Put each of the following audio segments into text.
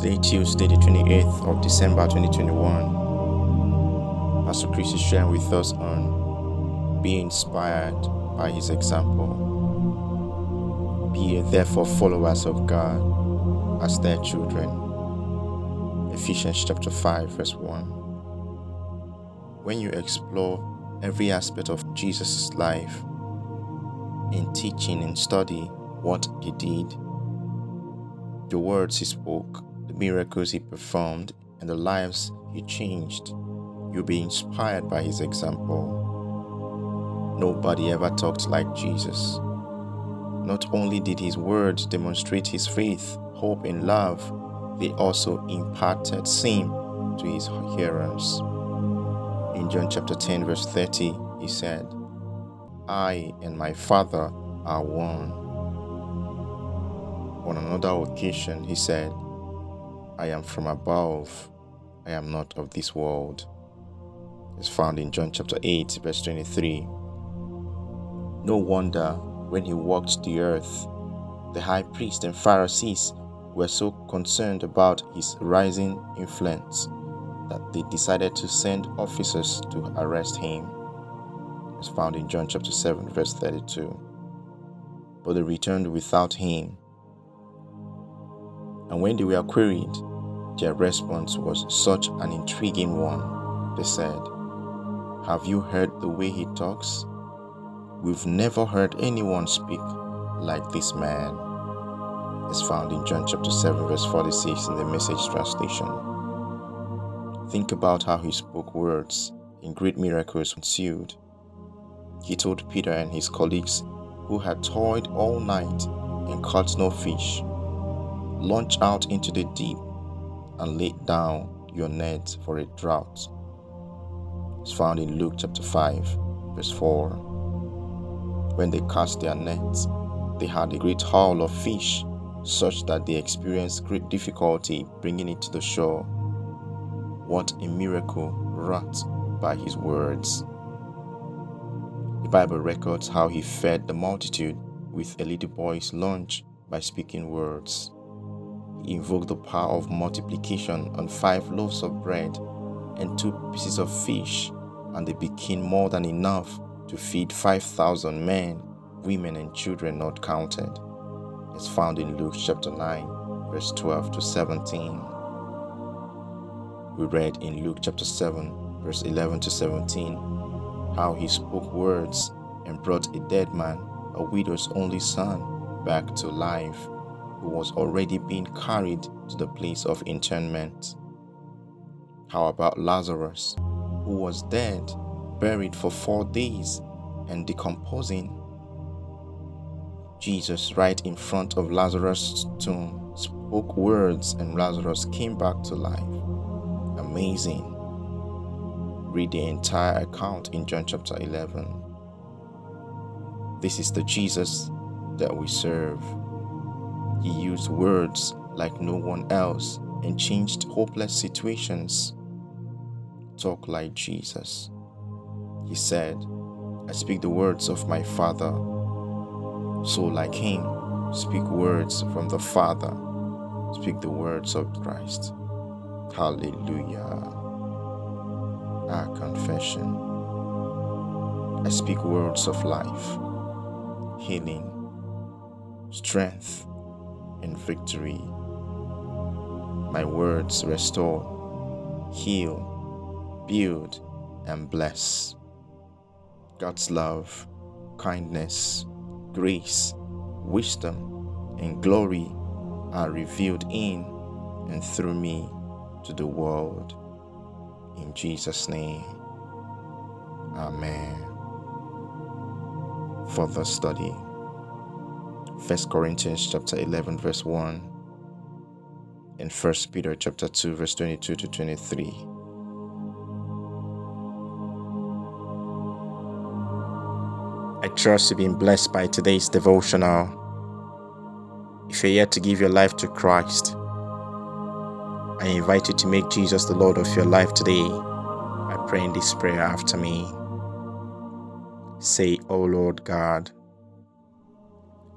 Today, Tuesday, the 28th of December 2021, Pastor Chris is sharing with us on being inspired by his example. Be therefore followers of God as their children. Ephesians chapter 5, verse 1. When you explore every aspect of Jesus' life in teaching and study what he did, the words he spoke, miracles he performed, and the lives he changed, you'll be inspired by his example. Nobody ever talked like Jesus. Not only did his words demonstrate his faith, hope, and love, they also imparted same to his hearers. In John chapter 10, verse 30, he said, I and my Father are one. On another occasion, he said, I am from above, I am not of this world. It's found in John chapter 8, verse 23. No wonder when he walked the earth, the high priest and Pharisees were so concerned about his rising influence that they decided to send officers to arrest him. It's found in John chapter 7, verse 32. But they returned without him and when they were queried, their response was such an intriguing one. They said, Have you heard the way he talks? We've never heard anyone speak like this man. It's found in John chapter 7, verse 46 in the message translation. Think about how he spoke words and great miracles ensued. He told Peter and his colleagues, who had toiled all night and caught no fish, Launch out into the deep and lay down your net for a drought. It's found in Luke chapter 5, verse 4. When they cast their nets, they had a great haul of fish, such that they experienced great difficulty bringing it to the shore. What a miracle wrought by his words. The Bible records how he fed the multitude with a little boy's lunch by speaking words. Invoked the power of multiplication on five loaves of bread and two pieces of fish, and they became more than enough to feed 5,000 men, women, and children not counted. It's found in Luke chapter 9, verse 12 to 17. We read in Luke chapter 7, verse 11 to 17, how he spoke words and brought a dead man, a widow's only son, back to life who was already being carried to the place of interment. How about Lazarus, who was dead, buried for four days, and decomposing? Jesus, right in front of Lazarus' tomb, spoke words, and Lazarus came back to life. Amazing. Read the entire account in John chapter 11. This is the Jesus that we serve. He used words like no one else and changed hopeless situations. Talk like Jesus. He said, I speak the words of my Father. So, like him, speak words from the Father. Speak the words of Christ. Hallelujah. Our confession. I speak words of life, healing, strength, in victory. My words restore, heal, build, and bless. God's love, kindness, grace, wisdom, and glory are revealed in and through me to the world. In Jesus' name, Amen. Further study. 1 Corinthians chapter 11 verse 1 and 1 Peter chapter 2 verse 22 to 23. I trust you've been blessed by today's devotional. If you're yet to give your life to Christ, I invite you to make Jesus the Lord of your life today by praying this prayer after me. Say, O Lord God,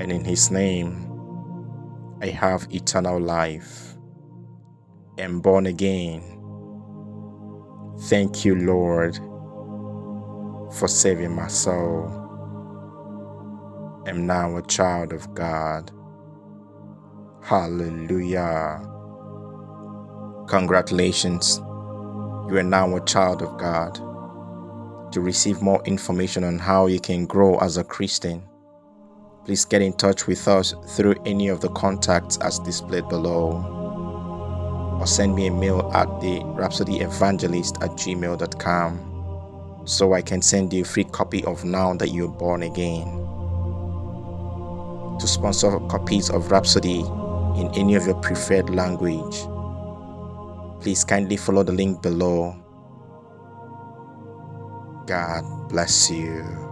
and in His name, I have eternal life. Am born again. Thank you, Lord, for saving my soul. Am now a child of God. Hallelujah. Congratulations. You are now a child of God. To receive more information on how you can grow as a Christian, please get in touch with us through any of the contacts as displayed below or send me a mail at the rhapsodyevangelist at gmail.com so I can send you a free copy of Now That You're Born Again. To sponsor copies of Rhapsody in any of your preferred language, please kindly follow the link below. God bless you.